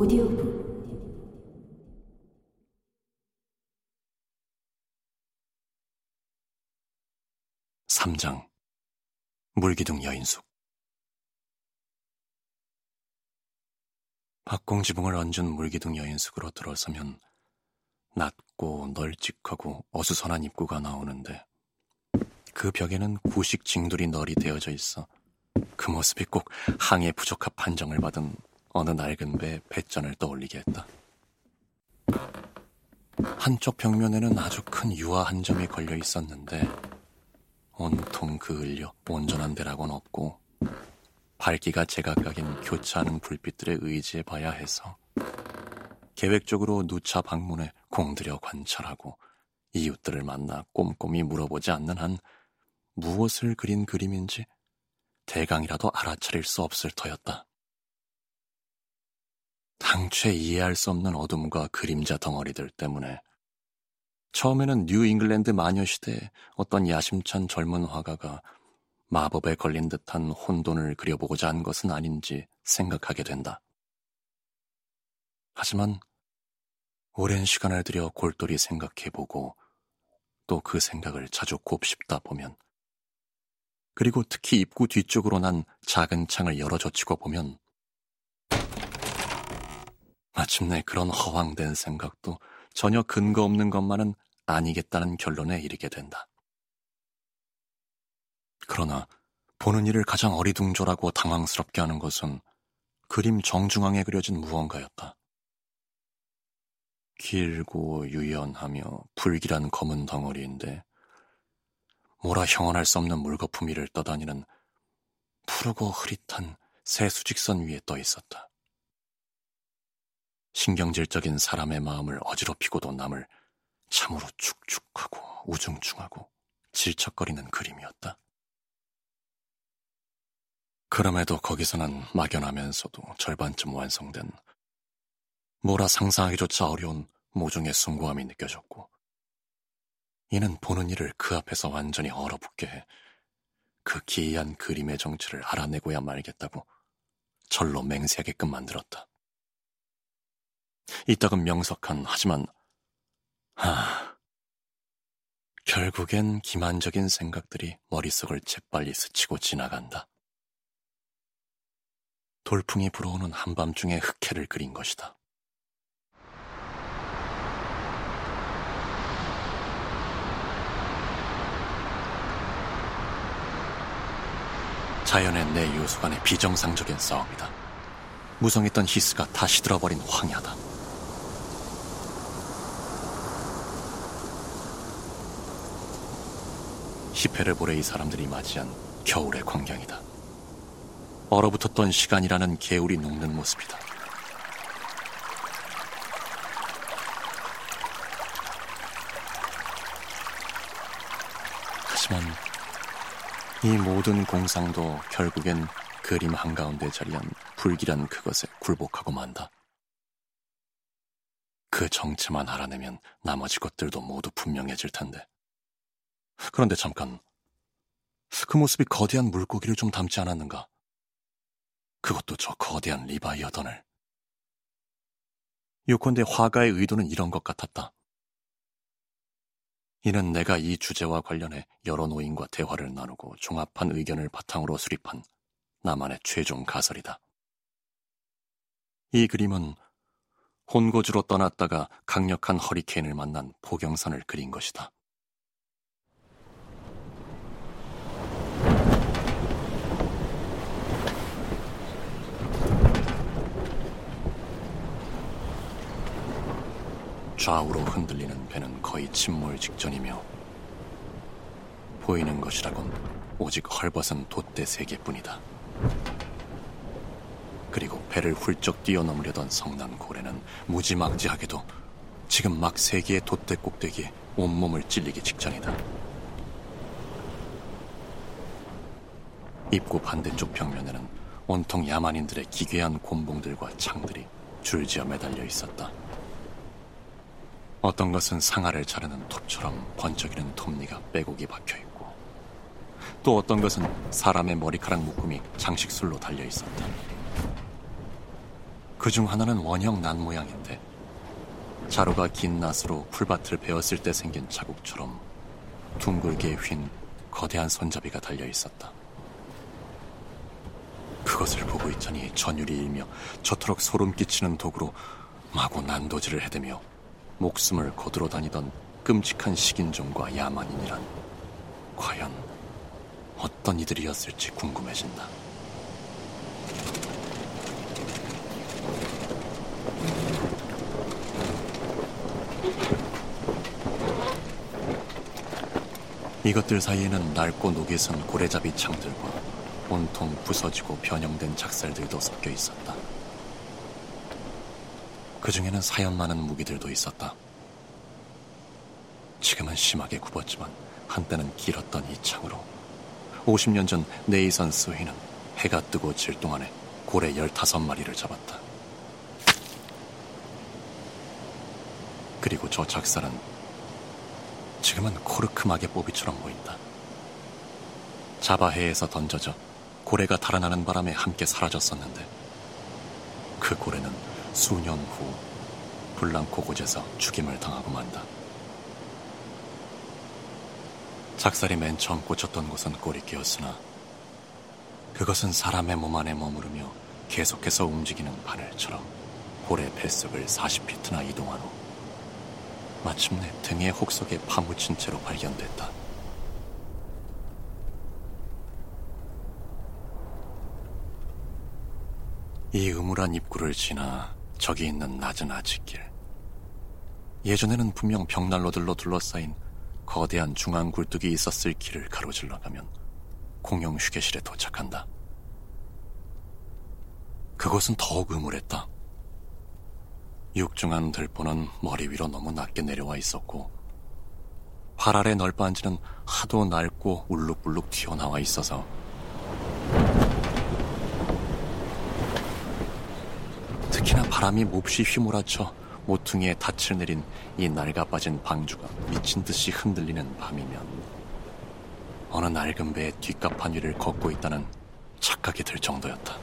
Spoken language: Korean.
오디오북. 3장 물기둥 여인숙. 박공지붕을 얹은 물기둥 여인숙으로 들어서면 낮고 널찍하고 어수선한 입구가 나오는데 그 벽에는 구식 징돌이 널이 되어져 있어 그 모습이 꼭 항해 부적합 판정을 받은 어느 낡은 배 배전을 떠올리게 했다. 한쪽 벽면에는 아주 큰 유화 한 점이 걸려 있었는데 온통 그을려 온전한 데라고는 없고 밝기가 제각각인 교차하는 불빛들에 의지해 봐야 해서 계획적으로 누차 방문에 공들여 관찰하고 이웃들을 만나 꼼꼼히 물어보지 않는 한 무엇을 그린 그림인지 대강이라도 알아차릴 수 없을 터였다. 당최 이해할 수 없는 어둠과 그림자 덩어리들 때문에 처음에는 뉴 잉글랜드 마녀 시대에 어떤 야심찬 젊은 화가가 마법에 걸린 듯한 혼돈을 그려보고자 한 것은 아닌지 생각하게 된다. 하지만 오랜 시간을 들여 골똘히 생각해보고 또 그 생각을 자주 곱씹다 보면 그리고 특히 입구 뒤쪽으로 난 작은 창을 열어젖히고 보면 마침내 그런 허황된 생각도 전혀 근거 없는 것만은 아니겠다는 결론에 이르게 된다. 그러나 보는 이를 가장 어리둥절하고 당황스럽게 하는 것은 그림 정중앙에 그려진 무언가였다. 길고 유연하며 불길한 검은 덩어리인데 뭐라 형언할 수 없는 물거품 위를 떠다니는 푸르고 흐릿한 새 수직선 위에 떠 있었다. 신경질적인 사람의 마음을 어지럽히고도 남을 참으로 축축하고 우중충하고 질척거리는 그림이었다. 그럼에도 거기서는 막연하면서도 절반쯤 완성된 뭐라 상상하기조차 어려운 모종의 숭고함이 느껴졌고 이는 보는 이를 그 앞에서 완전히 얼어붙게 해 그 기이한 그림의 정체를 알아내고야 말겠다고 절로 맹세하게끔 만들었다. 이따금 명석한 하지만 하 결국엔 기만적인 생각들이 머릿속을 재빨리 스치고 지나간다. 돌풍이 불어오는 한밤중에 흑해를 그린 것이다. 자연의 내 요소 간의 비정상적인 싸움이다. 무성했던 히스가 다시 들어버린 황야다. 히페르보레이 사람들이 맞이한 겨울의 광경이다. 얼어붙었던 시간이라는 개울이 녹는 모습이다. 하지만 이 모든 공상도 결국엔 그림 한가운데 자리한 불길한 그것에 굴복하고 만다. 그 정체만 알아내면 나머지 것들도 모두 분명해질 텐데. 그런데 잠깐, 그 모습이 거대한 물고기를 좀 닮지 않았는가? 그것도 저 거대한 리바이어던을. 요컨대 화가의 의도는 이런 것 같았다. 이는 내가 이 주제와 관련해 여러 노인과 대화를 나누고 종합한 의견을 바탕으로 수립한 나만의 최종 가설이다. 이 그림은 혼고주로 떠났다가 강력한 허리케인을 만난 포경선을 그린 것이다. 좌우로 흔들리는 배는 거의 침몰 직전이며 보이는 것이라곤 오직 헐벗은 돛대 세 개뿐이다. 그리고 배를 훌쩍 뛰어넘으려던 성난 고래는 무지막지하게도 지금 막 세 개의 돛대 꼭대기에 온몸을 찔리기 직전이다. 입구 반대쪽 벽면에는 온통 야만인들의 기괴한 곤봉들과 창들이 줄지어 매달려 있었다. 어떤 것은 상아를 자르는 톱처럼 번쩍이는 톱니가 빼곡이 박혀 있고, 또 어떤 것은 사람의 머리카락 묶음이 장식술로 달려 있었다. 그 중 하나는 원형 난 모양인데 자루가 긴 낫으로 풀밭을 베었을 때 생긴 자국처럼 둥글게 휜 거대한 손잡이가 달려 있었다. 그것을 보고 있자니 전율이 일며 저토록 소름 끼치는 도구로 마구 난도질을 해대며 목숨을 거두러 다니던 끔찍한 식인종과 야만인이란 과연 어떤 이들이었을지 궁금해진다. 이것들 사이에는 낡고 녹이 선 고래잡이 창들과 온통 부서지고 변형된 작살들도 섞여 있었다. 그 중에는 사연 많은 무기들도 있었다. 지금은 심하게 굽었지만 한때는 길었던 이 창으로 50년 전 네이선 스웨이는 해가 뜨고 질 동안에 고래 15마리를 잡았다. 그리고 저 작살은 지금은 코르크마개 뽀비처럼 보인다. 자바해에서 던져져 고래가 달아나는 바람에 함께 사라졌었는데 그 고래는 수년 후 블랑코 곳에서 죽임을 당하고 만다. 작살이 맨 처음 꽂혔던 곳은 꼬리끼였으나 그것은 사람의 몸 안에 머무르며 계속해서 움직이는 바늘처럼 고래 뱃속을 40피트나 이동한 후 마침내 등의 혹속에 파묻힌 채로 발견됐다. 이 음울한 입구를 지나 저기 있는 낮은 아치길. 예전에는 분명 벽난로들로 둘러싸인 거대한 중앙 굴뚝이 있었을 길을 가로질러 가면 공영 휴게실에 도착한다. 그곳은 더욱 음울했다. 육중한 들보는 머리 위로 너무 낮게 내려와 있었고 활 아래 널빤지는 하도 낡고 울룩불룩 튀어나와 있어서 특히나 바람이 몹시 휘몰아쳐 모퉁이에 닻을 내린 이 낡아 빠진 방주가 미친 듯이 흔들리는 밤이면 어느 낡은 배의 뒷갑판 위를 걷고 있다는 착각이 들 정도였다.